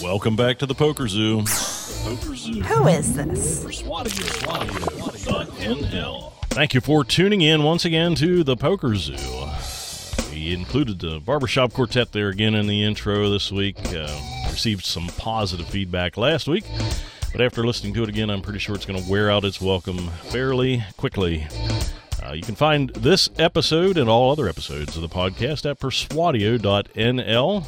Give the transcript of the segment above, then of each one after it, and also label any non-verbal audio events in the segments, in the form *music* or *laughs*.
Welcome back to the Poker Zoo. Poker Zoo. Who is this? Thank you for tuning in once again to the Poker Zoo. We included the barbershop quartet there again in the intro this week. Uh, received some positive feedback last week, but after listening to it again, I'm pretty sure it's going to wear out its welcome fairly quickly. Uh, you can find this episode and all other episodes of the podcast at persuadeo.nl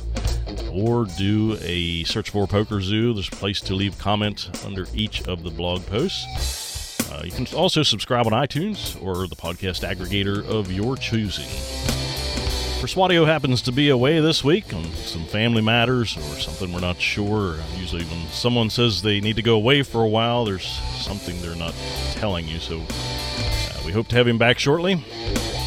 or do a search for Poker Zoo. There's a place to leave comment under each of the blog posts. Uh, you can also subscribe on iTunes or the podcast aggregator of your choosing. Persuadeo happens to be away this week on some family matters or something we're not sure. Usually, when someone says they need to go away for a while, there's something they're not telling you. So, uh, we hope to have him back shortly.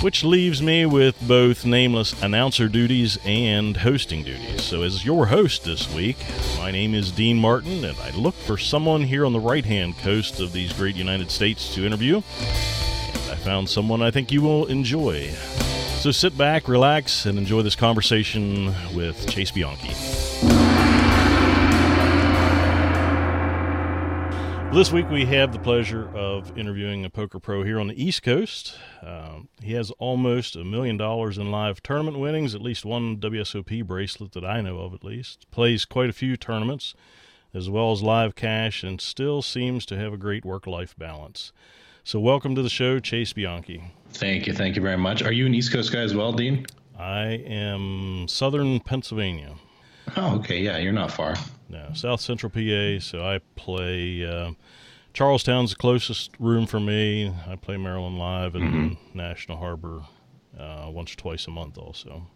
Which leaves me with both nameless announcer duties and hosting duties. So, as your host this week, my name is Dean Martin, and I look for someone here on the right hand coast of these great United States to interview. And I found someone I think you will enjoy. So sit back, relax, and enjoy this conversation with Chase Bianchi. This week we have the pleasure of interviewing a poker pro here on the East Coast. Um, he has almost a million dollars in live tournament winnings, at least one WSOP bracelet that I know of, at least. Plays quite a few tournaments, as well as live cash, and still seems to have a great work life balance. So, welcome to the show, Chase Bianchi. Thank you. Thank you very much. Are you an East Coast guy as well, Dean? I am Southern Pennsylvania. Oh, okay. Yeah, you're not far. No, South Central PA. So I play uh, Charlestown's the closest room for me. I play Maryland Live and mm-hmm. National Harbor uh, once or twice a month, also.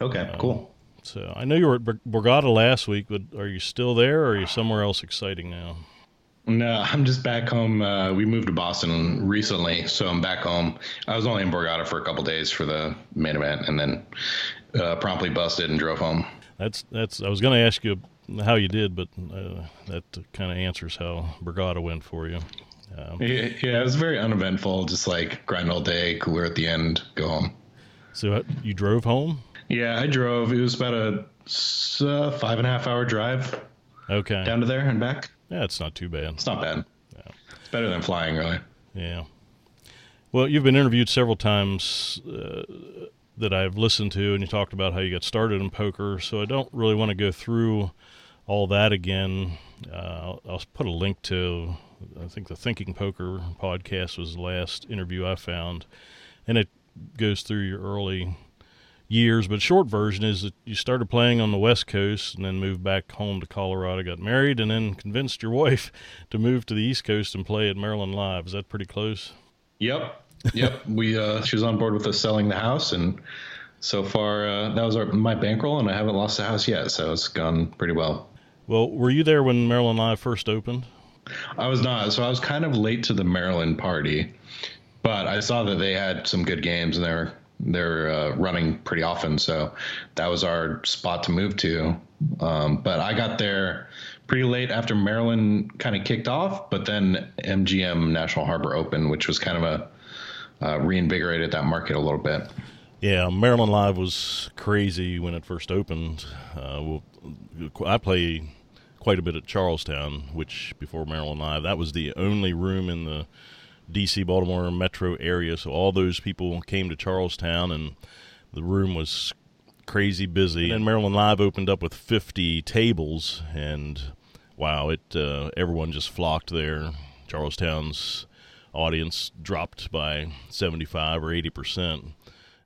Okay, um, cool. So I know you were at Borgata last week, but are you still there, or are you somewhere else exciting now? No, I'm just back home. Uh, we moved to Boston recently, so I'm back home. I was only in Borgata for a couple days for the main event, and then uh, promptly busted and drove home. That's that's. I was going to ask you how you did, but uh, that kind of answers how Borgata went for you. Um, yeah, yeah, it was very uneventful. Just like grind all day, cooler at the end, go home. So uh, you drove home? Yeah, I drove. It was about a uh, five and a half hour drive. Okay. Down to there and back. Yeah, it's not too bad. It's not bad. Yeah. It's better than flying, really. Yeah. Well, you've been interviewed several times uh, that I've listened to, and you talked about how you got started in poker. So I don't really want to go through all that again. Uh, I'll, I'll, put a link to, I think the Thinking Poker podcast was the last interview I found, and it goes through your early years. But short version is that you started playing on the West Coast and then moved back home to Colorado, got married, and then convinced your *laughs* wife to move to the East Coast and play at Maryland Live. Is that pretty close? Yep. Yep. we uh, *laughs* she was on board with us selling the house, and so far uh, that was our, my bankroll, and I haven't lost the house yet, so it's gone pretty well. Well, were you there when Maryland Live first opened? I was not. So I was kind of late to the Maryland party, but I saw that they had some good games and they were they're uh, running pretty often. So that was our spot to move to. Um, but I got there pretty late after Maryland kind of kicked off, but then MGM National Harbor opened, which was kind of a uh, reinvigorated that market a little bit. Yeah, Maryland Live was crazy when it first opened. Uh, well, I play quite a bit at Charlestown, which before Maryland Live, that was the only room in the DC Baltimore metro area. So all those people came to Charlestown, and the room was crazy busy. And Maryland Live opened up with 50 tables, and wow, it uh, everyone just flocked there. Charlestown's audience dropped by 75 or 80 percent.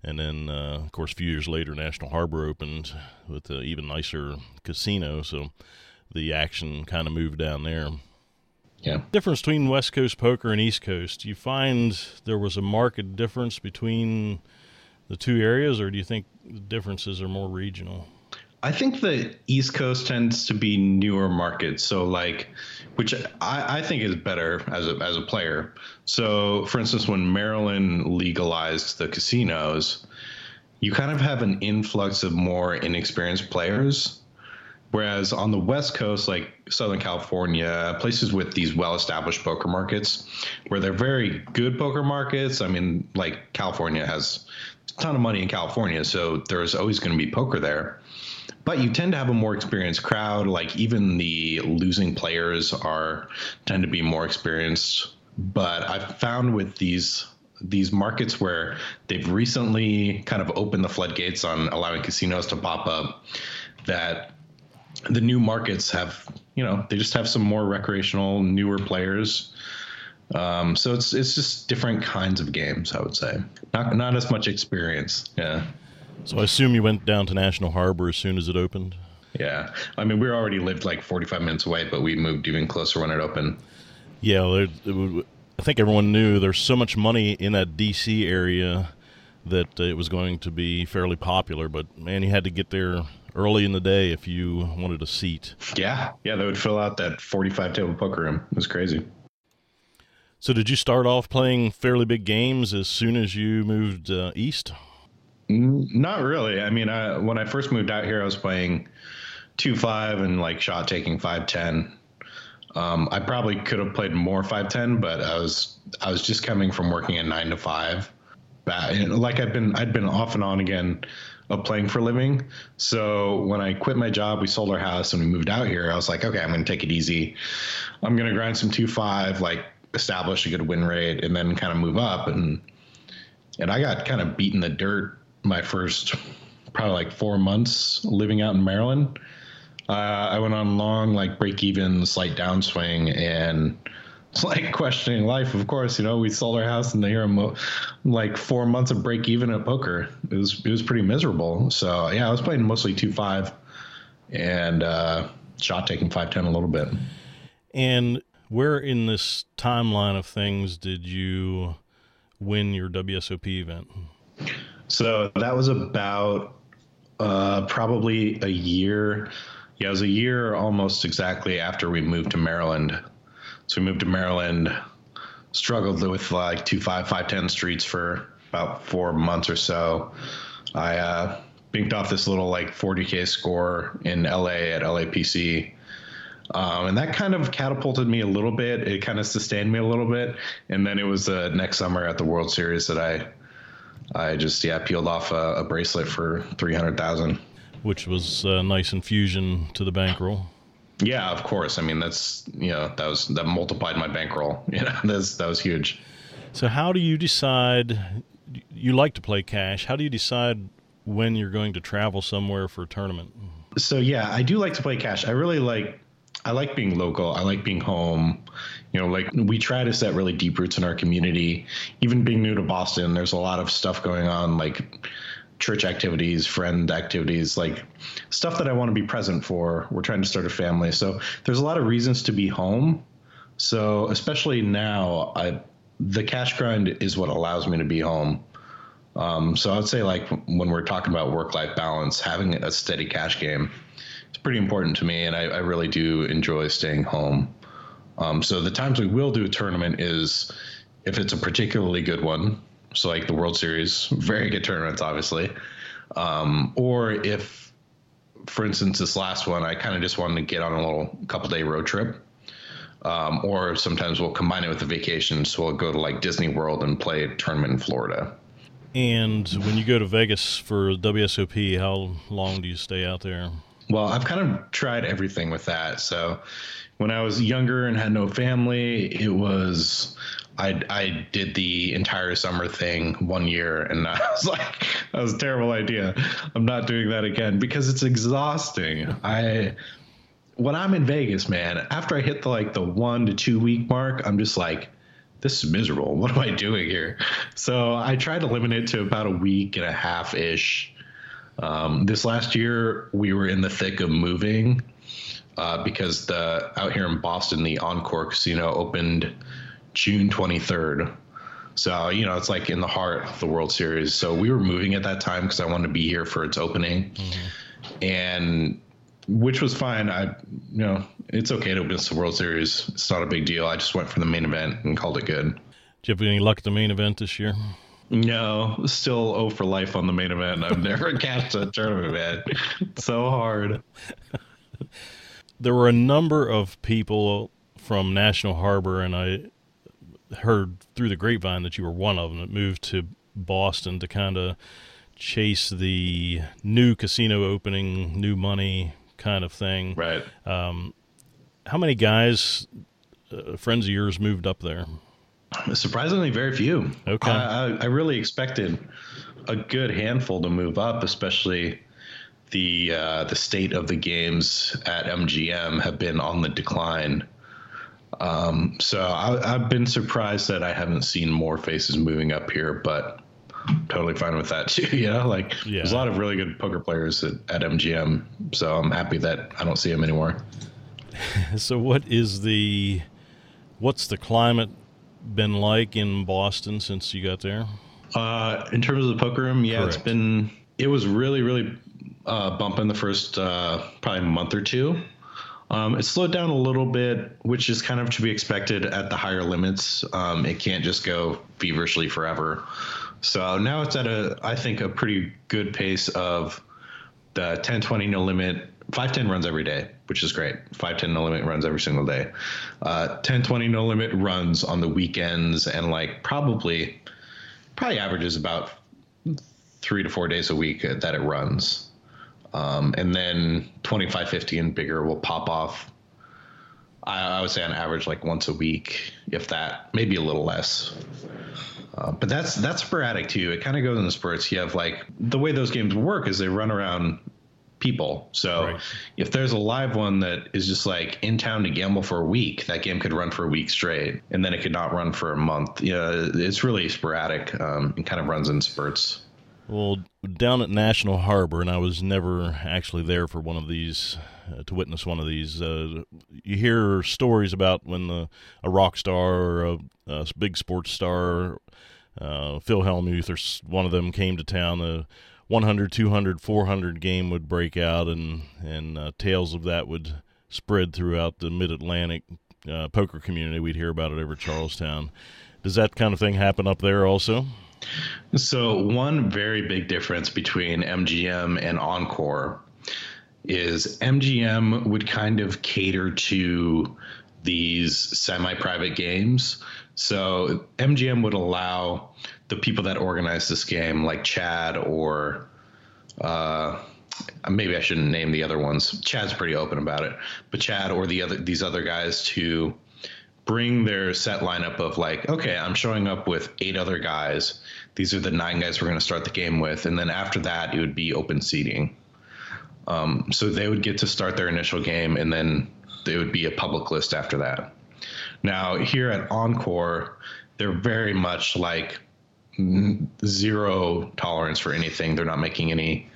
And then, uh, of course, a few years later, National Harbor opened with an even nicer casino. So the action kind of moved down there. Yeah. Difference between West Coast poker and East Coast. Do you find there was a marked difference between the two areas, or do you think the differences are more regional? I think the East Coast tends to be newer markets. So, like, which I, I think is better as a, as a player. So, for instance, when Maryland legalized the casinos, you kind of have an influx of more inexperienced players Whereas on the West Coast, like Southern California, places with these well established poker markets, where they're very good poker markets. I mean, like California has a ton of money in California, so there's always going to be poker there. But you tend to have a more experienced crowd. Like even the losing players are tend to be more experienced. But I've found with these these markets where they've recently kind of opened the floodgates on allowing casinos to pop up that the new markets have you know they just have some more recreational newer players. Um, so it's it's just different kinds of games i would say. Not not as much experience. Yeah. So i assume you went down to national harbor as soon as it opened? Yeah. I mean we already lived like 45 minutes away but we moved even closer when it opened. Yeah i think everyone knew there's so much money in that dc area that it was going to be fairly popular but man you had to get there early in the day if you wanted a seat. Yeah, yeah, they would fill out that 45 table poker room. It was crazy. So, did you start off playing fairly big games as soon as you moved uh, east? Not really. I mean, I, when I first moved out here, I was playing two five and like shot taking five ten. Um, I probably could have played more five ten, but I was I was just coming from working at nine to five. Like I've been I'd been off and on again of playing for a living. So when I quit my job, we sold our house and we moved out here. I was like, okay, I'm going to take it easy. I'm going to grind some two five, like establish a good win rate, and then kind of move up. And and I got kind of beaten the dirt my first probably like four months living out in Maryland. Uh, I went on long like break even, slight downswing, and *laughs* like questioning life. Of course, you know, we sold our house and they mo- like four months of break even at poker. It was it was pretty miserable. So yeah, I was playing mostly two five, and uh, shot taking five ten a little bit. And where in this timeline of things did you win your WSOP event? So that was about uh, probably a year. Yeah, it was a year almost exactly after we moved to Maryland. So we moved to Maryland, struggled with like two five five ten streets for about four months or so. I uh, binked off this little like 40k score in LA at LAPC. Um, and that kind of catapulted me a little bit. It kind of sustained me a little bit. And then it was the uh, next summer at the World Series that I, I just yeah peeled off a, a bracelet for three hundred thousand, which was a nice infusion to the bankroll. Yeah, of course. I mean, that's you know that was that multiplied my bankroll. You know, that's that was huge. So, how do you decide? You like to play cash. How do you decide when you're going to travel somewhere for a tournament? So, yeah, I do like to play cash. I really like. I like being local. I like being home. You know, like we try to set really deep roots in our community. Even being new to Boston, there's a lot of stuff going on, like church activities, friend activities, like stuff that I want to be present for. We're trying to start a family. So there's a lot of reasons to be home. So especially now, I the cash grind is what allows me to be home. Um, so I'd say like when we're talking about work life balance, having a steady cash game is pretty important to me, and I, I really do enjoy staying home. Um, so the times we will do a tournament is if it's a particularly good one, so like the World Series, very good tournaments, obviously. Um, or if, for instance, this last one, I kind of just wanted to get on a little couple day road trip. Um, or sometimes we'll combine it with a vacation, so we'll go to like Disney World and play a tournament in Florida. And when you go to Vegas for WSOP, how long do you stay out there? Well, I've kind of tried everything with that. So when I was younger and had no family, it was I I did the entire summer thing one year, and *laughs* I was like, that was a terrible idea. I'm not doing that again because it's exhausting. I when I'm in Vegas, man, after I hit the like the one to two week mark, I'm just like, this is miserable. What am I doing here? So I tried to limit it to about a week and a half ish. Um, this last year, we were in the thick of moving uh, because the out here in Boston, the Encore Casino opened June 23rd. So, you know, it's like in the heart of the World Series. So we were moving at that time because I wanted to be here for its opening. Mm-hmm. And which was fine. I, you know, it's okay to miss the World Series. It's not a big deal. I just went for the main event and called it good. Did you have any luck at the main event this year? No, still 0 for life on the main event. I've *laughs* never cashed a tournament, man. so hard. *laughs* there were a number of people from National Harbor, and I heard through the grapevine that you were one of them that moved to Boston to kind of chase the new casino opening, new money kind of thing. Right. Um, how many guys, uh, friends of yours, moved up there? Surprisingly, very few. Okay. I, I, I really expected a good handful to move up, especially the uh, the state of the games at MGM have been on the decline. Um, so I, I've been surprised that I haven't seen more faces moving up here, but totally fine with that *laughs* too. You know, like Yeah. there's a lot of really good poker players at, at MGM, so I'm happy that I don't see them anymore. *laughs* So, what is the what's the climate been like in Boston since you got there? Uh, in terms of the poker room, yeah, it's been it was really really uh, bumping the first uh, probably month or two. Um, it slowed down a little bit, which is kind of to be expected at the higher limits. Um, it can't just go feverishly forever. So now it's at a I think a pretty good pace of the 10 20 no limit 510 runs every day which is great 510 no limit runs every single day uh, 10 20 no limit runs on the weekends and like probably probably averages about three to four days a week that it runs um, and then 25 50 and bigger will pop off I, I would say on average like once a week if that maybe a little less uh, but that's that's sporadic too. It kind of goes in spurts. You have like the way those games work is they run around people. So Right. if there's a live one that is just like in town to gamble for a week, that game could run for a week straight, and then it could not run for a month. Yeah, it's really sporadic. Um, it kind of runs in spurts. Well, down at National Harbor, and I was never actually there for one of these uh, to witness one of these. Uh, you hear stories about when the, a rock star or a, a big sports star, uh, Phil Hellmuth or one of them came to town. The 100, 200, 400 game would break out, and and uh, tales of that would spread throughout the Mid Atlantic uh, poker community. We'd hear about it over Charlestown. Does that kind of thing happen up there also? So one very big difference between MGM and Encore is MGM would kind of cater to these semi-private games. So MGM would allow the people that organize this game, like Chad or uh, maybe I shouldn't name the other ones. Chad's pretty open about it, but Chad or the other these other guys to bring their set lineup of like, okay, I'm showing up with eight other guys. These are the nine guys we're going to start the game with, and then after that, it would be open seating. Um, so they would get to start their initial game, and then there would be a public list after that. Now here at Encore, they're very much like zero tolerance for anything. They're not making any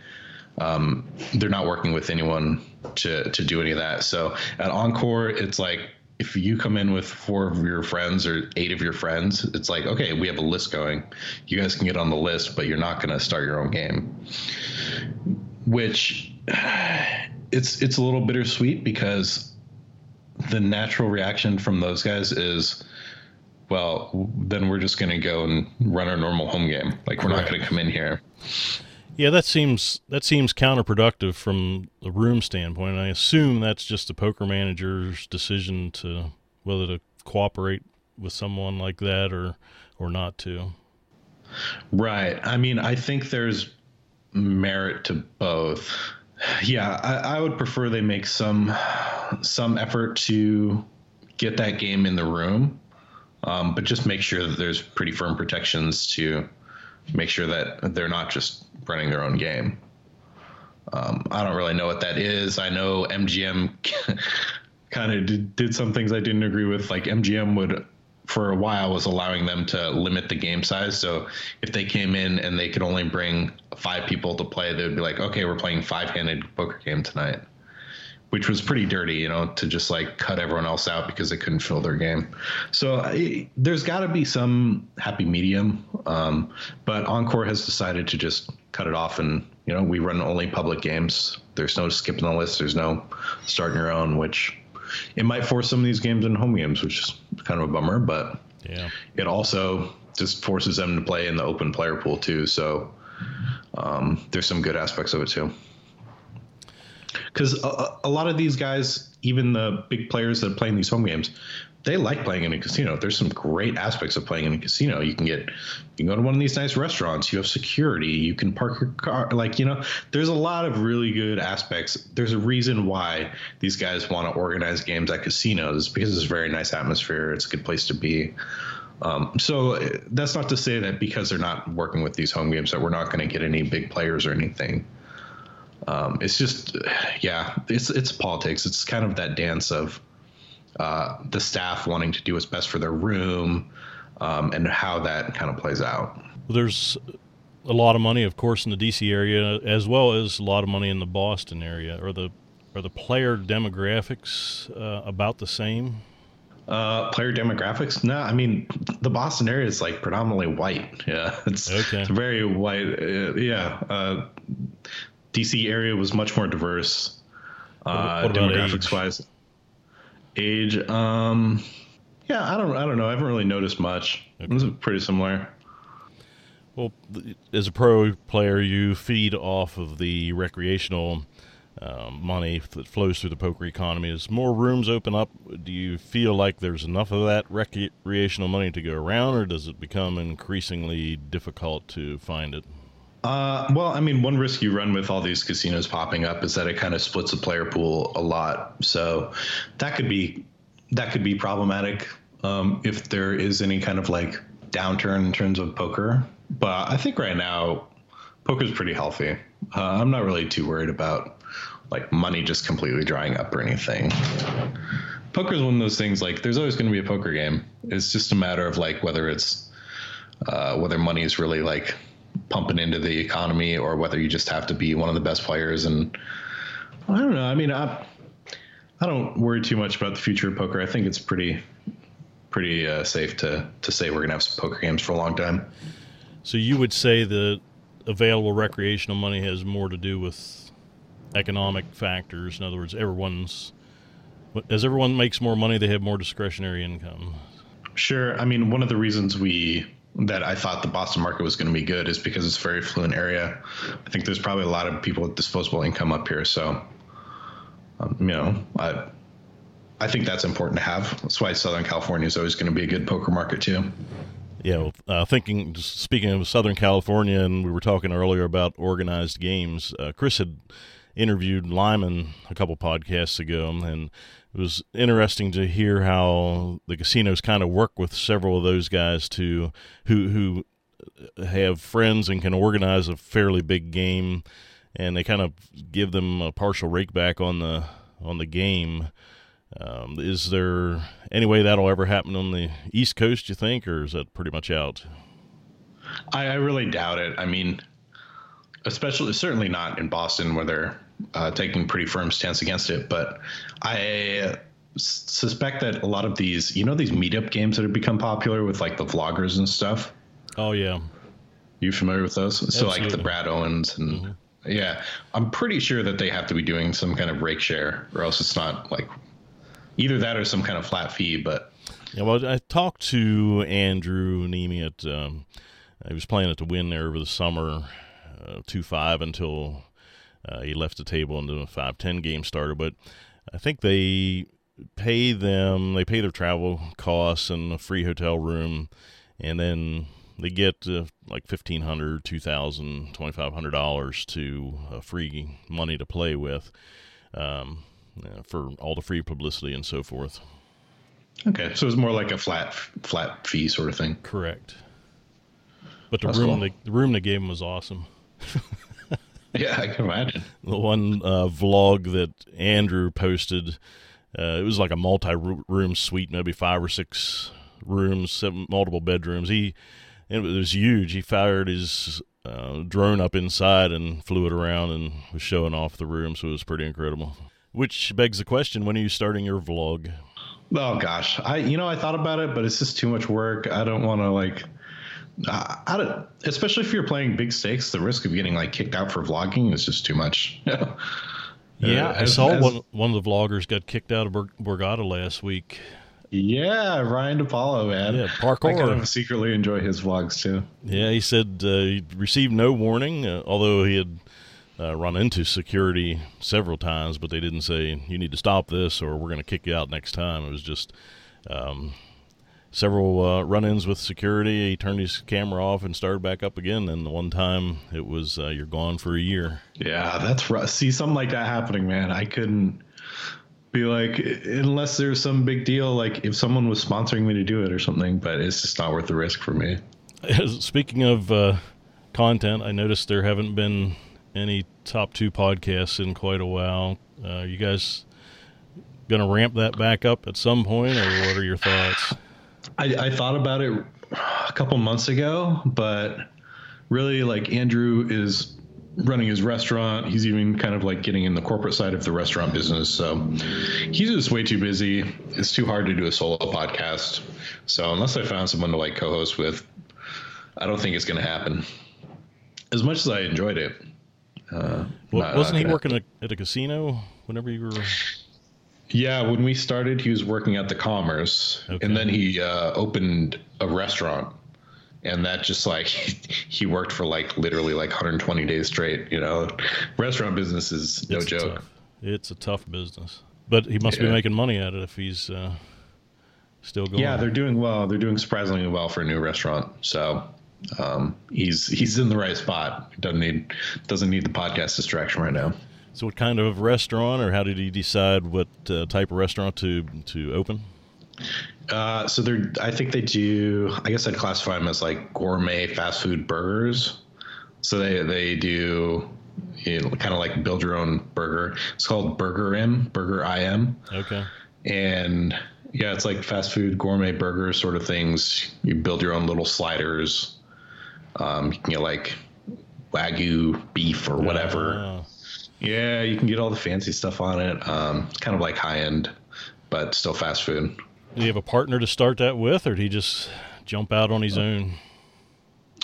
um, they're not working with anyone to to do any of that. So at Encore, it's like if you come in with four of your friends or eight of your friends, it's like okay, we have a list going. You guys can get on the list, but you're not going to start your own game. Which *sighs* it's it's a little bittersweet because the natural reaction from those guys is. Well, then we're just going to go and run our normal home game. Like we're not going to come in here. Yeah, that seems that seems counterproductive from the room standpoint. I assume that's just the poker manager's decision to whether to cooperate with someone like that or or not to. Right. I mean, I think there's merit to both. Yeah, I, I would prefer they make some some effort to get that game in the room, um, but just make sure that there's pretty firm protections to make sure that they're not just running their own game. Um, I don't really know what that is. I know MGM *laughs* kind of did, did some things I didn't agree with. Like MGM would, for a while, was allowing them to limit the game size. So if they came in and they could only bring five people to play, they would be like, okay, we're playing five-handed poker game tonight, which was pretty dirty, you know, to just like cut everyone else out because they couldn't fill their game. So I, there's got to be some happy medium. Um, but Encore has decided to just cut it off and you know we run only public games. There's no skipping the list. There's no starting your own, which it might force some of these games in home games, which is kind of a bummer. But Yeah. it also just forces them to play in the open player pool too. So um, there's some good aspects of it too. Because a, a, lot of these guys, even the big players that are playing these home games, they like playing in a casino. There's some great aspects of playing in a casino. You can get, you can go to one of these nice restaurants. You have security. You can park your car. Like you know, there's a lot of really good aspects. There's a reason why these guys want to organize games at casinos because it's a very nice atmosphere. It's a good place to be. Um, so that's not to say that because they're not working with these home games that we're not going to get any big players or anything. Um, it's just, yeah, it's it's politics. It's kind of that dance of uh, the staff wanting to do what's best for their room, um, and how that kind of plays out. Well, there's a lot of money, of course, in the DC area, as well as a lot of money in the Boston area. Are the are the player demographics uh, about the same? Uh, player demographics? No, I mean the Boston area is like predominantly white. *laughs* Yeah, it's, okay. it's very white. Uh, yeah, uh, DC area was much more diverse. Uh, demographics age? wise, age. Um, yeah, I don't. I don't know. I haven't really noticed much. Okay. It was pretty similar. Well, as a pro player, you feed off of the recreational um, money that flows through the poker economy. As more rooms open up, do you feel like there's enough of that recreational money to go around, or does it become increasingly difficult to find it? Uh, well, I mean, one risk you run with all these casinos popping up is that it kind of splits the player pool a lot. So that could be that could be problematic um, if there is any kind of like downturn in terms of poker. But I think right now poker is pretty healthy. Uh, I'm not really too worried about like money just completely drying up or anything. Poker is one of those things like there's always going to be a poker game. It's just a matter of like whether it's uh, whether money is really like pumping into the economy or whether you just have to be one of the best players. And I don't know. I mean, I, I don't worry too much about the future of poker. I think it's pretty, pretty uh, safe to, to say we're going to have some poker games for a long time. So you would say that available recreational money has more to do with economic factors. In other words, everyone's as everyone makes more money, they have more discretionary income. Sure. I mean, one of the reasons we that I thought the Boston market was going to be good is because it's a very fluent area. I think there's probably a lot of people with disposable income up here, so um, you know, I I think that's important to have. That's why Southern California is always going to be a good poker market too. Yeah, well, uh, thinking speaking of Southern California, and we were talking earlier about organized games. Uh, Chris had interviewed Lyman a couple podcasts ago, and it was interesting to hear how the casinos kind of work with several of those guys to who who have friends and can organize a fairly big game, and they kind of give them a partial rake back on the on the game. Um, is there any way that'll ever happen on the East Coast? You think, or is that pretty much out? I, I really doubt it. I mean, especially certainly not in Boston where they're uh, taking pretty firm stance against it. But I suspect that a lot of these, you know, these meetup games that have become popular with like the vloggers and stuff. Oh yeah, you familiar with those? Absolutely. So like the Brad Owens and. Mm-hmm. Yeah, I'm pretty sure that they have to be doing some kind of rake share, or else it's not like either that or some kind of flat fee. But yeah, well, I talked to Andrew Neeme at um, he was playing at the Wynn there over the summer, two five until uh, he left the table and the five ten game starter. But I think they pay them they pay their travel costs and a free hotel room, and then they get uh, like fifteen hundred, two thousand, twenty five hundred dollars to uh, free money to play with. Um, for all the free publicity and so forth. Okay, so it's more like a flat flat fee sort of thing. Correct. But the That's room cool. they, the room they gave him was awesome. *laughs* yeah, I can imagine. The one uh, vlog that Andrew posted, uh, it was like a multi-room suite, maybe five or six rooms, seven multiple bedrooms. He it was huge. He fired his uh, drone up inside and flew it around and was showing off the room, so it was pretty incredible. Which begs the question: When are you starting your vlog? Oh gosh, I you know I thought about it, but it's just too much work. I don't want to like. I, I don't, especially if you're playing big stakes, the risk of getting like kicked out for vlogging is just too much. *laughs* yeah, uh, I saw as, one one of the vloggers got kicked out of Borgata last week. Yeah, Ryan DePaulo, man. Yeah, parkour. I kind of secretly enjoy his vlogs too. Yeah, he said uh, he received no warning, uh, although he had uh, run into security several times, but they didn't say you need to stop this or we're going to kick you out next time. It was just um, several uh, run-ins with security. He turned his camera off and started back up again. And the one time it was uh, you're gone for a year. Yeah, that's rough. See something like that happening, man. I couldn't be like unless there's some big deal like if someone was sponsoring me to do it or something but it's just not worth the risk for me *laughs* speaking of uh, content i noticed there haven't been any top two podcasts in quite a while. Uh, you guys going to ramp that back up at some point, or what are your thoughts? I, I thought about it a couple months ago, but really, like Andrew is running his restaurant. He's even kind of like getting in the corporate side of the restaurant business. So he's just way too busy. It's too hard to do a solo podcast. So unless I found someone to like co-host with, I don't think it's going to happen. As much as I enjoyed it, uh, well, wasn't he working at, at a casino whenever you were? Yeah, when we started, he was working at the Commerce, okay. and then he uh, opened a restaurant, and that just like *laughs* he worked for like literally like 120 days straight. You know, restaurant business is no it's joke. Tough. It's a tough business, but he must yeah. be making money at it if he's uh, still going. Yeah, they're doing well. They're doing surprisingly well for a new restaurant. So um, he's he's in the right spot. Doesn't need doesn't need the podcast distraction right now. So, what kind of restaurant, or how did he decide what uh, type of restaurant to to open? Uh, so they're I think they do. I guess I'd classify them as like gourmet fast food burgers. So they they do you know, kind of like build your own burger. It's called Burger M, Burger IM. Okay. And yeah, it's like fast food gourmet burger sort of things. You build your own little sliders um, you can get like wagyu beef or whatever. Oh. Yeah, you can get all the fancy stuff on it. Um, kind of like high end, but still fast food. Do you have a partner to start that with, or did he just jump out on his own?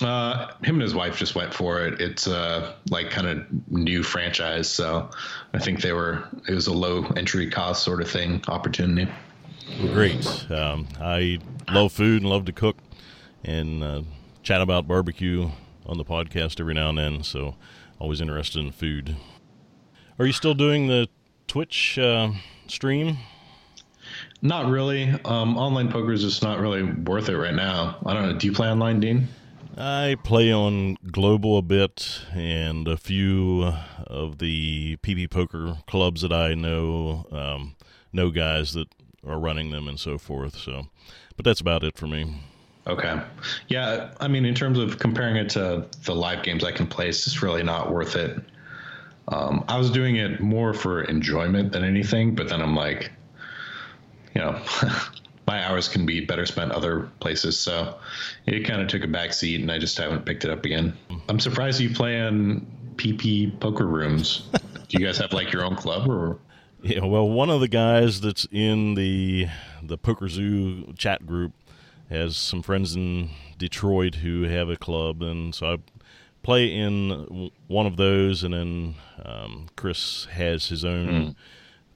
Uh, him and his wife just went for it. It's a like kind of new franchise, so I think they were. It was a low entry cost sort of thing, opportunity. great. Um, I love food and love to cook, and uh, chat about barbecue on the podcast every now and then. So always interested in food. Are you still doing the Twitch uh, stream? Not really. Um, online poker is just not really worth it right now. I don't know. Do you play online, Dean? I play on Global a bit and a few of the PP poker clubs that I know um, know guys that are running them and so forth. So, but that's about it for me. Okay. Yeah, I mean, in terms of comparing it to the live games I can play, it's just really not worth it. Um, I was doing it more for enjoyment than anything, but then I'm like, you know, *laughs* my hours can be better spent other places. So it kind of took a back seat, and I just haven't picked it up again. I'm surprised you play in PP poker rooms. Do you guys have like your own club or? Yeah, well, one of the guys that's in the the Poker Zoo chat group has some friends in Detroit who have a club, and so I play in one of those, and then um, Chris has his own mm.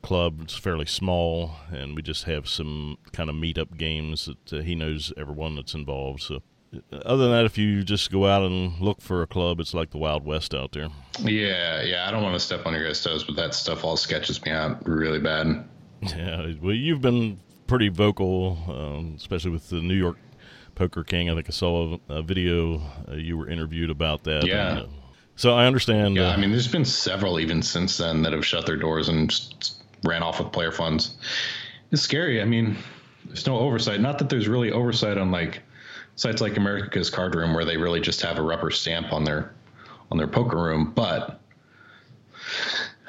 club. It's fairly small, and we just have some kind of meetup games that uh, he knows everyone that's involved. So. Other than that, if you just go out and look for a club, it's like the Wild West out there. Yeah, yeah. I don't want to step on your guys' toes, but that stuff all sketches me out really bad. *laughs* Yeah, well, you've been pretty vocal, um, especially with the New York Poker King. I think I saw a, a video uh, you were interviewed about that. Yeah. And, uh, so I understand. Yeah, uh, I mean, there's been several even since then that have shut their doors and ran off with player funds. It's scary. I mean, there's no oversight. Not that there's really oversight on like sites like America's Card Room where they really just have a rubber stamp on their on their poker room, but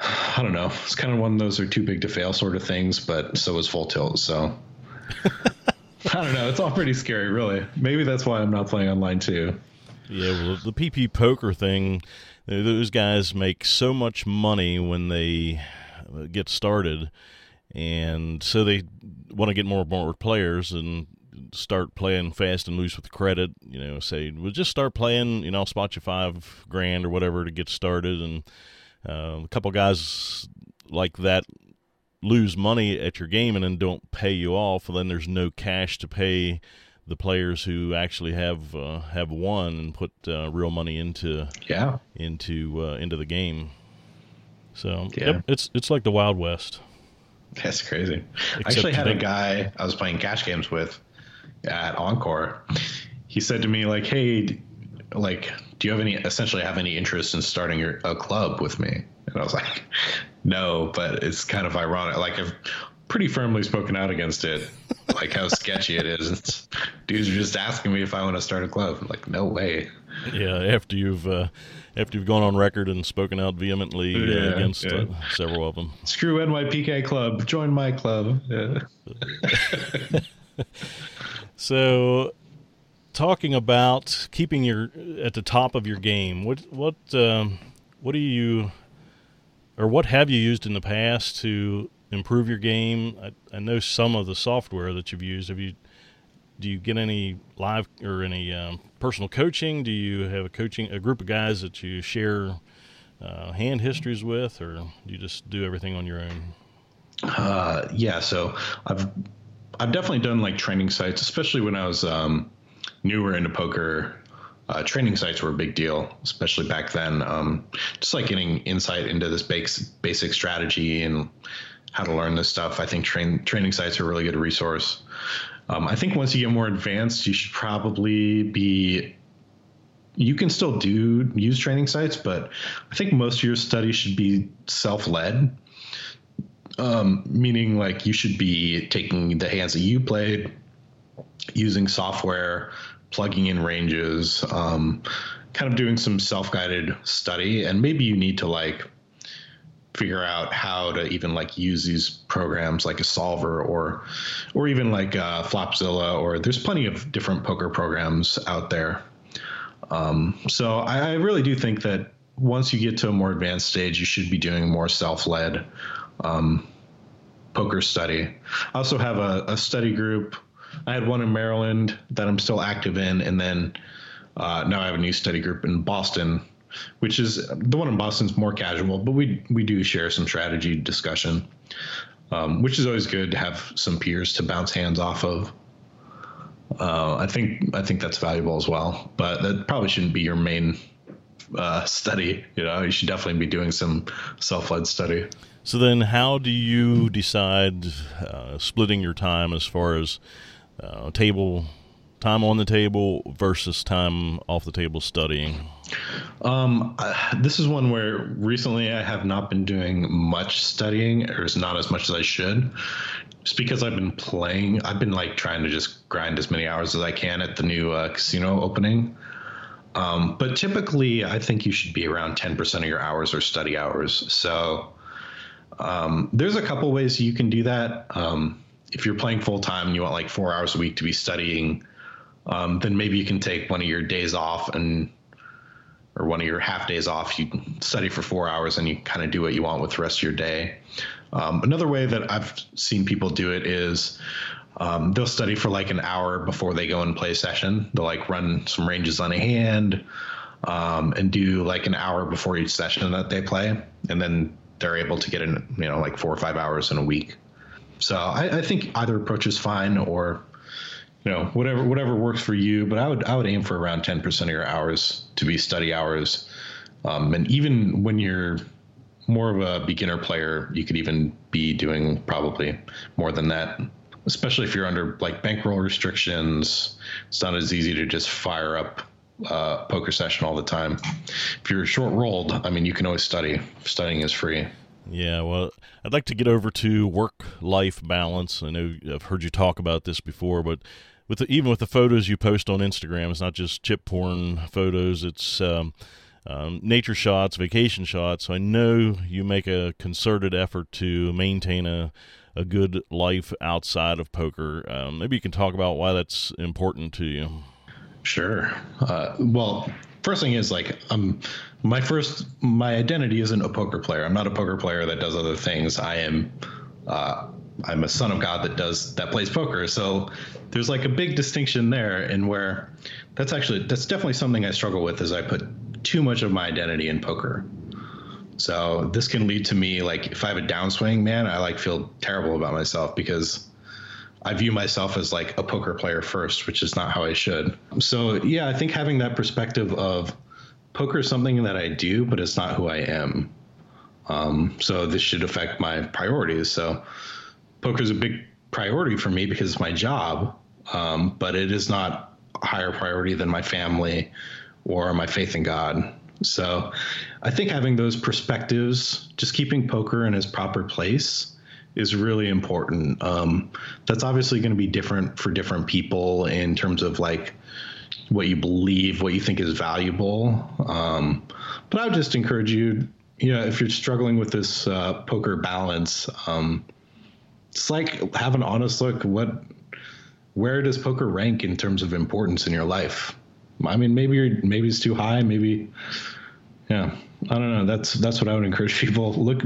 *sighs* I don't know. It's kind of one of those are too big to fail sort of things, but so is full tilt. So *laughs* *laughs* I don't know. It's all pretty scary, really. Maybe that's why I'm not playing online too. Yeah, well, the PP poker thing, those guys make so much money when they uh, get started, and so they want to get more and more players and start playing fast and loose with credit. You know, say, well, just start playing. You know, I'll spot you five grand or whatever to get started, and uh, a couple guys like that lose money at your game and then don't pay you off, and then there's no cash to pay the players who actually have uh, have won and put uh, real money into yeah into uh, into the game. So Yeah. yep, it's it's like the Wild West. That's crazy. I actually had a guy I was playing cash games with at Encore. He said to me like, "Hey, like, do you have any essentially have any interest in starting your, a club with me?" And I was like, "No, but it's kind of ironic. Like, I've pretty firmly spoken out against it. Like how *laughs* sketchy it is. It's, dudes are just asking me if I want to start a club. I'm like, no way. Yeah, after you've uh, after you've gone on record and spoken out vehemently uh, against yeah. Uh, several of them. Screw NYPK club. Join my club. Yeah. *laughs* So, talking about keeping your at the top of your game, what what um, what do you or what have you used in the past to improve your game? I, I know some of the software that you've used. Have you do you get any live or any um, personal coaching? Do you have a coaching a group of guys that you share uh, hand histories with, or do you just do everything on your own? Uh, yeah, so I've I've definitely done like training sites, especially when I was um, newer into poker. Uh, training sites were a big deal, especially back then. Um, just like getting insight into this base, basic strategy and how to learn this stuff. I think train, training sites are a really good resource. Um, I think once you get more advanced, you should probably be. You can still do use training sites, but I think most of your study should be self-led um, meaning like you should be taking the hands that you played, using software, plugging in ranges, um, kind of doing some self-guided study, and maybe you need to like figure out how to even like use these programs like a solver or or even like uh, flopzilla or there's plenty of different poker programs out there um, so I, I really do think that once you get to a more advanced stage you should be doing more self-led um, poker study. I also have a, a study group. I had one in Maryland that I'm still active in, and then uh, now I have a new study group in Boston, which is the one in Boston's more casual, but we we do share some strategy discussion, um, which is always good to have some peers to bounce hands off of. Uh, I think I think that's valuable as well, but that probably shouldn't be your main uh, study. You know, you should definitely be doing some self-led study. So then, how do you decide uh, splitting your time as far as uh, table time on the table versus time off the table studying? Um, this is one where recently I have not been doing much studying, or is not as much as I should. Just because I've been playing, I've been like trying to just grind as many hours as I can at the new uh, casino opening. Um, but typically, I think you should be around 10% of your hours are study hours. So um, there's a couple ways you can do that. Um, if you're playing full time and you want like four hours a week to be studying, um, then maybe you can take one of your days off and or one of your half days off. You study for four hours and you kind of do what you want with the rest of your day. Um, another way that I've seen people do it is um, they'll study for like an hour before they go and play a session. They'll like run some ranges on a hand um, and do like an hour before each session that they play, and then they're able to get in you know like four or five hours in a week. So I, I think either approach is fine, or you know whatever whatever works for you. But I would I would aim for around ten percent of your hours to be study hours, um, and even when you're more of a beginner player, you could even be doing probably more than that. Especially if you're under like bankroll restrictions, it's not as easy to just fire up uh, poker session all the time. If you're short rolled, I mean, you can always study. Studying is free. Yeah, well, I'd like to get over to work life balance. I know I've heard you talk about this before, but with the, even with the photos you post on Instagram, it's not just chip porn photos. It's um, um, nature shots, vacation shots. So I know you make a concerted effort to maintain a a good life outside of poker. Um, maybe you can talk about why that's important to you. Sure. Uh, well, first thing is like um, my first my identity isn't a poker player. I'm not a poker player that does other things. I am. Uh, I'm a son of God that does that plays poker. So there's like a big distinction there, and where that's actually that's definitely something I struggle with. Is I put too much of my identity in poker. So this can lead to me like if I have a downswing, man, I like feel terrible about myself because I view myself as like a poker player first, which is not how I should. So yeah, I think having that perspective of poker is something that I do, but it's not who I am. Um, so this should affect my priorities. So poker is a big priority for me because it's my job, um, but it is not higher priority than my family or my faith in God. So I think having those perspectives, just keeping poker in its proper place, is really important. Um, that's obviously going to be different for different people in terms of like what you believe, what you think is valuable. Um, but I would just encourage you, you know, if you're struggling with this uh, poker balance, um, it's like have an honest look. What, where does poker rank in terms of importance in your life? I mean, maybe you're, maybe it's too high. Maybe, yeah, I don't know. That's that's what I would encourage people. Look,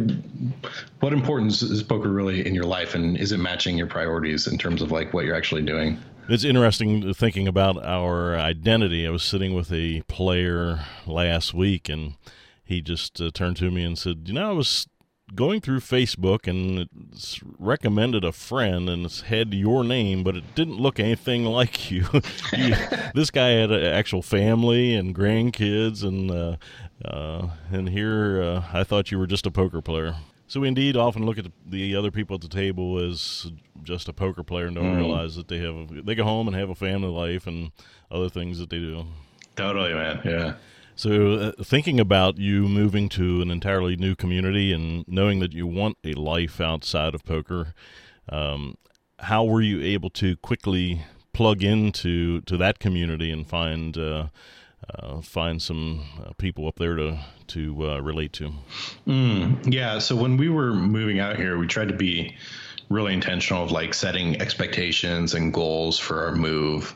what importance is poker really in your life, and is it matching your priorities in terms of like what you're actually doing? It's interesting thinking about our identity. I was sitting with a player last week, and he just uh, turned to me and said, "You know, I was going through Facebook and it's recommended a friend and it's had your name, but it didn't look anything *laughs* like you. you this guy had an actual family and grandkids, and uh, uh, and here uh, I thought you were just a poker player. So we indeed often look at the other people at the table as just a poker player and don't mm. realize that they have a, they go home and have a family life and other things that they do. Totally, man. Yeah. So, uh, thinking about you moving to an entirely new community and knowing that you want a life outside of poker, um, how were you able to quickly plug into to that community and find uh, uh, find some uh, people up there to to uh, relate to? Mm, yeah. So when we were moving out here, we tried to be really intentional of like setting expectations and goals for our move.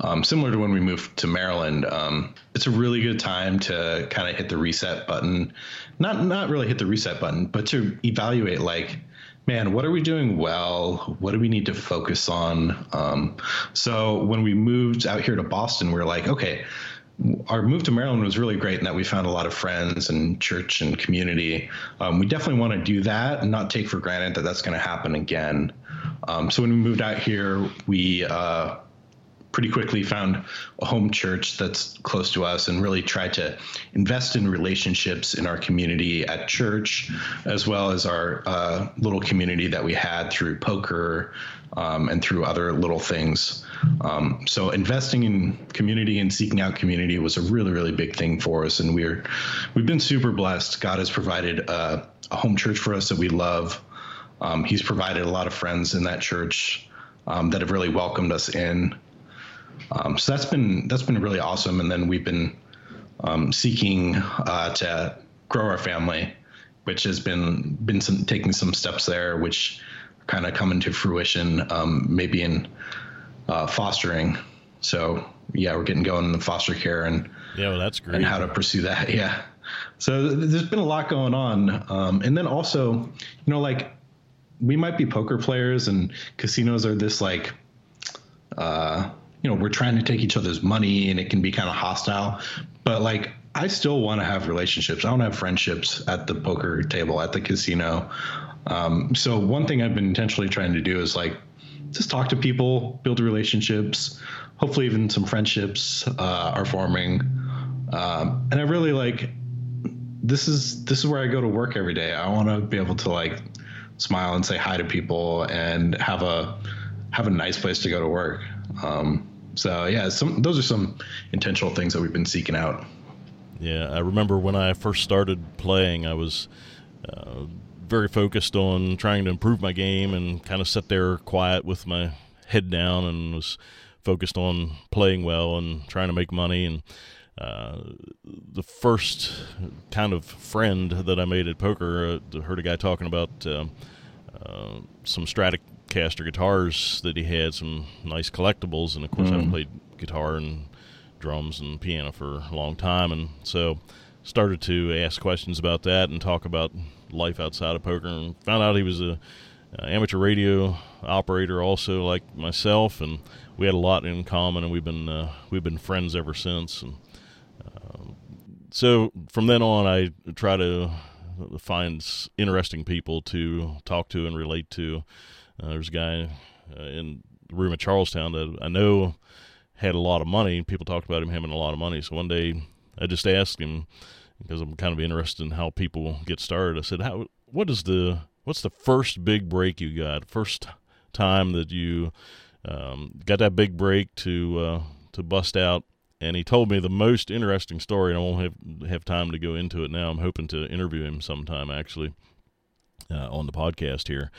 Um, similar to when we moved to Maryland, um, it's a really good time to kind of hit the reset button. Not not really hit the reset button, but to evaluate like, man, what are we doing well? What do we need to focus on? Um, so when we moved out here to Boston, we are like, okay, our move to Maryland was really great in that we found a lot of friends and church and community. Um, we definitely want to do that and not take for granted that that's going to happen again. Um, so when we moved out here, we uh, pretty quickly found a home church that's close to us and really tried to invest in relationships in our community at church, as well as our uh, little community that we had through poker um, and through other little things. Um, so investing in community and seeking out community was a really, really big thing for us, and we're we've been super blessed. God has provided a, a home church for us that we love. Um, he's provided a lot of friends in that church um, that have really welcomed us in. Um, so that's been that's been really awesome. And then we've been um, seeking uh, to grow our family, which has been been some, taking some steps there, which kind of coming to fruition, um, maybe in uh, fostering. So yeah, we're getting going in the foster care and yeah, well, that's great. And how to pursue that. *laughs* Yeah. So there's been a lot going on, um, and then also, you know, like we might be poker players, and casinos are this like. Uh, you know we're trying to take each other's money and it can be kind of hostile but like i still want to have relationships i want to have friendships at the poker table at the casino um, so one thing i've been intentionally trying to do is like just talk to people build relationships hopefully even some friendships uh, are forming. Um, and i really like this is this is where i go to work every day. I want to be able to like smile and say hi to people and have a have a nice place to go to work. Um, so yeah, some those are some intentional things that we've been seeking out. Yeah, I remember when I first started playing, I was uh, very focused on trying to improve my game and kind of sat there quiet with my head down and was focused on playing well and trying to make money and. Uh, the first kind of friend that I made at poker, uh, heard a guy talking about uh, uh some Stratocaster guitars that he had, some nice collectibles, and of course mm. I've played guitar and drums and piano for a long time, and so started to ask questions about that and talk about life outside of poker, and found out he was a, a amateur radio operator also like myself, and we had a lot in common, and we've been uh, we've been friends ever since, and uh, so from then on I try to find interesting people to talk to and relate to. Uh, there's a guy uh, in the room at Charlestown that I know had a lot of money. People talked about him having a lot of money. So one day I just asked him because I'm kind of interested in how people get started. I said, "How? What is the? What's the first big break you got? First time that you um, got that big break to uh, to bust out?" And he told me the most interesting story, and I won't have have time to go into it now. I'm hoping to interview him sometime, actually, uh, on the podcast here.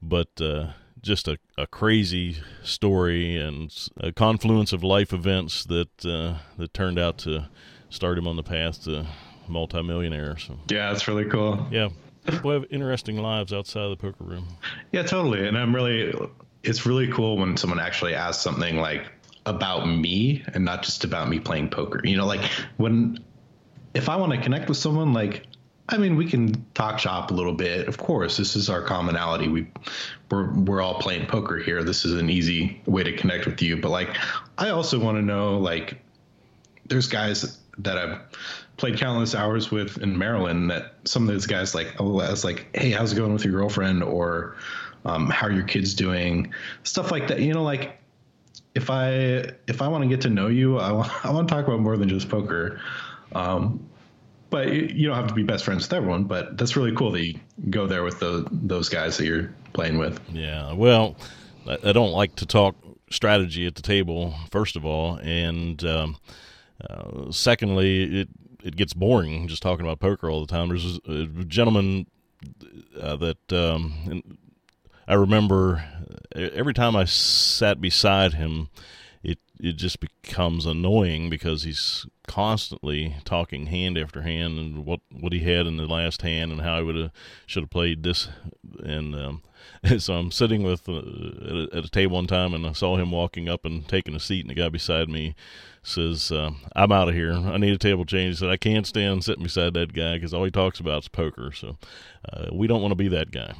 But uh, just a, a crazy story and a confluence of life events that uh, that turned out to start him on the path to multimillionaire. So yeah, that's really cool. Yeah, people have interesting lives outside of the poker room. Yeah, totally. And I'm really, it's really cool when someone actually asks something like about me and not just about me playing poker. You know, like when if I want to connect with someone, like I mean, we can talk shop a little bit. Of course, this is our commonality. We we're we're all playing poker here. This is an easy way to connect with you. But like, I also want to know like, there's guys that I've played countless hours with in Maryland. That some of those guys like, oh, I was like, hey, how's it going with your girlfriend? Or um, how are your kids doing? Stuff like that. You know, like if I if I want to get to know you, I want, *laughs* I want to talk about more than just poker. Um, but you don't have to be best friends with everyone. But that's really cool that you go there with the, those guys that you're playing with. Yeah. Well, I don't like to talk strategy at the table, first of all, and um, uh, secondly, it it gets boring just talking about poker all the time. There's a gentleman uh, that um, I remember every time I sat beside him it just becomes annoying because he's constantly talking hand after hand and what what he had in the last hand and how he would have should have played this and um, *laughs* so I'm sitting with uh, at, a, at, a, table one time and I saw him walking up and taking a seat and the guy beside me says uh, I'm out of here. I need a table change. He said I can't stand sitting beside that guy because all he talks about is poker. So uh, we don't want to be that guy.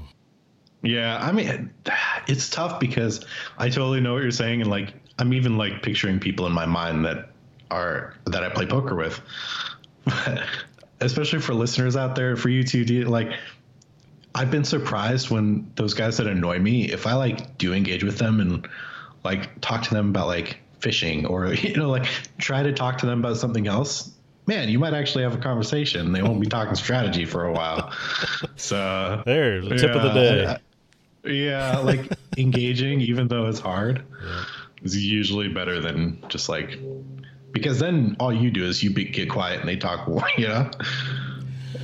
Yeah, I mean, *sighs* it's tough because I totally know what you're saying, and like I'm even like picturing people in my mind that are that I play poker with. *laughs* Especially for listeners out there, for you two, do like I've been surprised when those guys that annoy me, if I like do engage with them and like talk to them about like fishing or *laughs* you know like try to talk to them about something else, man, you might actually have a conversation. They won't be talking strategy for a while. So there, the tip yeah, of the day. Yeah, like *laughs* engaging, even though it's hard, yeah. is usually better than just like because then all you do is you be, get quiet and they talk more, *laughs* you know.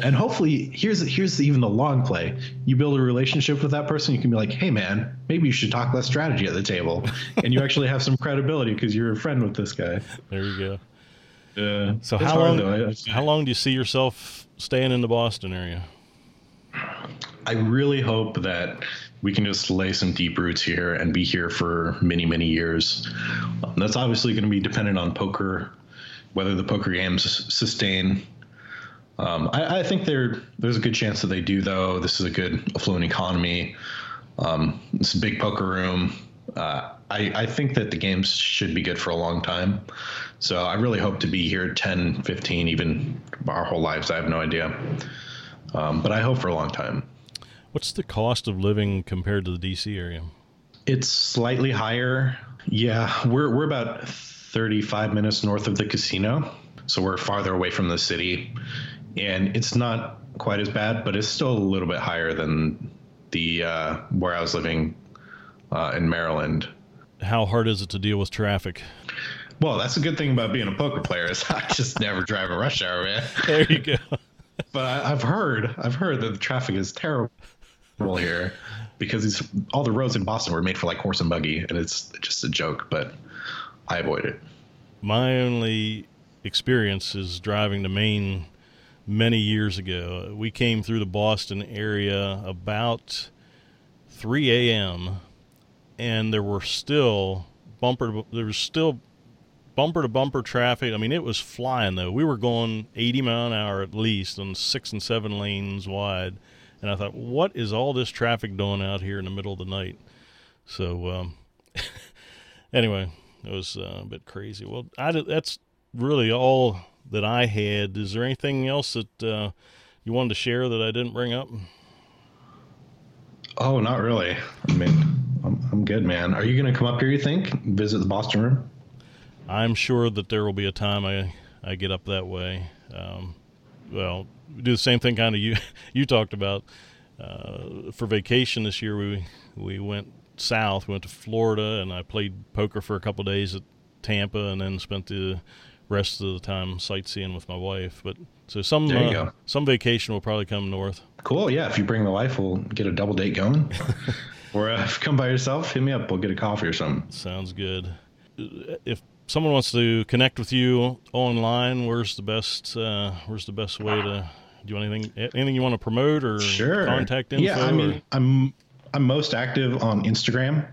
And hopefully, here's here's even the long play. You build a relationship with that person. You can be like, "Hey, man, maybe you should talk less strategy at the table," and you actually have some credibility because you're a friend with this guy. There you go. Yeah. So how long? Though. How long do you see yourself staying in the Boston area? I really hope that we can just lay some deep roots here and be here for many, many years. That's obviously going to be dependent on poker, whether the poker games sustain. Um, I, I, think there there's a good chance that they do, though. This is a good affluent economy. Um, it's a big poker room. Uh, I, I think that the games should be good for a long time. So I really hope to be here 10, 15, even our whole lives. I have no idea. Um, but I hope for a long time. What's the cost of living compared to the DC area? It's slightly higher. Yeah, we're we're about 35 minutes north of the casino, so we're farther away from the city, and it's not quite as bad, but it's still a little bit higher than the uh, where I was living uh, in Maryland. How hard is it to deal with traffic? Well, that's a good thing about being a poker player is *laughs* I just never drive a rush hour, man. *laughs* There you go. *laughs* but I, have heard, I've heard that the traffic is terrible here because all the roads in Boston were made for like horse and buggy, and it's just a joke. But I avoid it. My only experience is driving to Maine many years ago. We came through the Boston area about 3 a.m. and there were still bumper. There was still bumper to bumper traffic. I mean, it was flying though. We were going 80 mile an hour at least on six and seven lanes wide and I thought, what is all this traffic doing out here in the middle of the night? So, um, *laughs* anyway, it was uh, a bit crazy. Well, I, that's really all that I had. Is there anything else that uh, you wanted to share that I didn't bring up? Oh, not really. I mean, I'm, I'm good, man. Are you going to come up here? You think visit the Boston Room? I'm sure that there will be a time I I get up that way. Um, well, do the same thing kind of you *laughs* you talked about uh, for vacation this year. We we went south, we went to Florida, and I played poker for a couple days at Tampa, and then spent the rest of the time sightseeing with my wife. But so some uh, some vacation will probably come north. Cool. Yeah, if you bring the wife, we'll get a double date going. *laughs* or uh, if you come by yourself, hit me up. We'll get a coffee or something. Sounds good. If someone wants to connect with you online, where's the best uh, where's the best way to do you want anything anything you want to promote or sure. contact info? Yeah, I mean, or? I'm I'm most active on Instagram.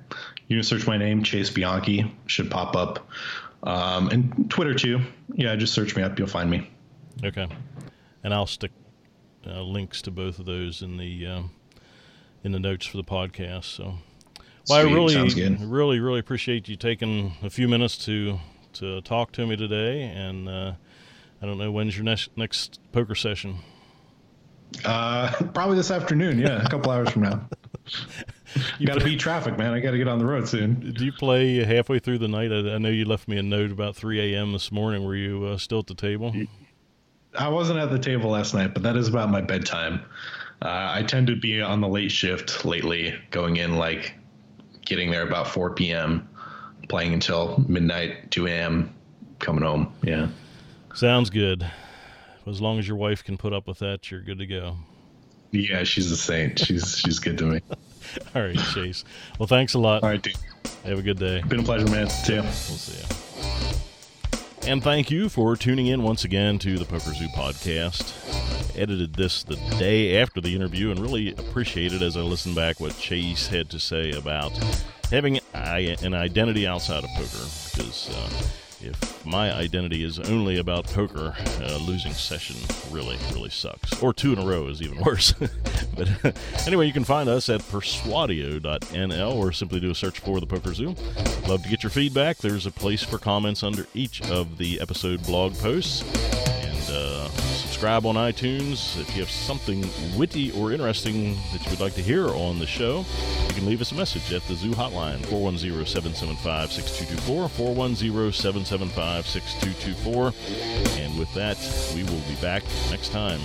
You can search my name, Chase Bianchi, should pop up, um, and Twitter too. Yeah, just search me up, you'll find me. Okay, and I'll stick uh, links to both of those in the um, in the notes for the podcast. So. Well, Sweet. I really, really, really appreciate you taking a few minutes to to talk to me today, and uh, I don't know when's your next next poker session. Uh, probably this afternoon. Yeah, a couple hours from now. *laughs* you got to beat traffic, man. I got to get on the road soon. Do you play halfway through the night? I, I know you left me a note about 3 a.m. this morning. Were you uh, still at the table? I wasn't at the table last night, but that is about my bedtime. Uh, I tend to be on the late shift lately, going in like getting there about 4 p.m., playing until midnight, 2 a.m., coming home. Yeah. Sounds good. As long as your wife can put up with that, you're good to go. Yeah, she's a saint. She's she's good to me. *laughs* *laughs* All right, Chase. Well, thanks a lot. All right, dude. Have a good day. Been a pleasure, man. See ya. We'll see ya. And thank you for tuning in once again to the Poker Zoo podcast. I edited this the day after the interview and really appreciated as I listened back what Chase had to say about having an identity outside of poker because. Uh, if my identity is only about poker, a losing session really, really sucks. Or two in a row is even *laughs* worse. But *laughs* anyway, you can find us at persuadeo.nl or simply do a search for the Poker Zoo. Love to get your feedback. There's a place for comments under each of the episode blog posts. And uh, subscribe on iTunes. If you have something witty or interesting that you would like to hear on the show, you can leave us a message at the Zoo Hotline, 410 775 6224, 410 775 6224. And with that, we will be back next time.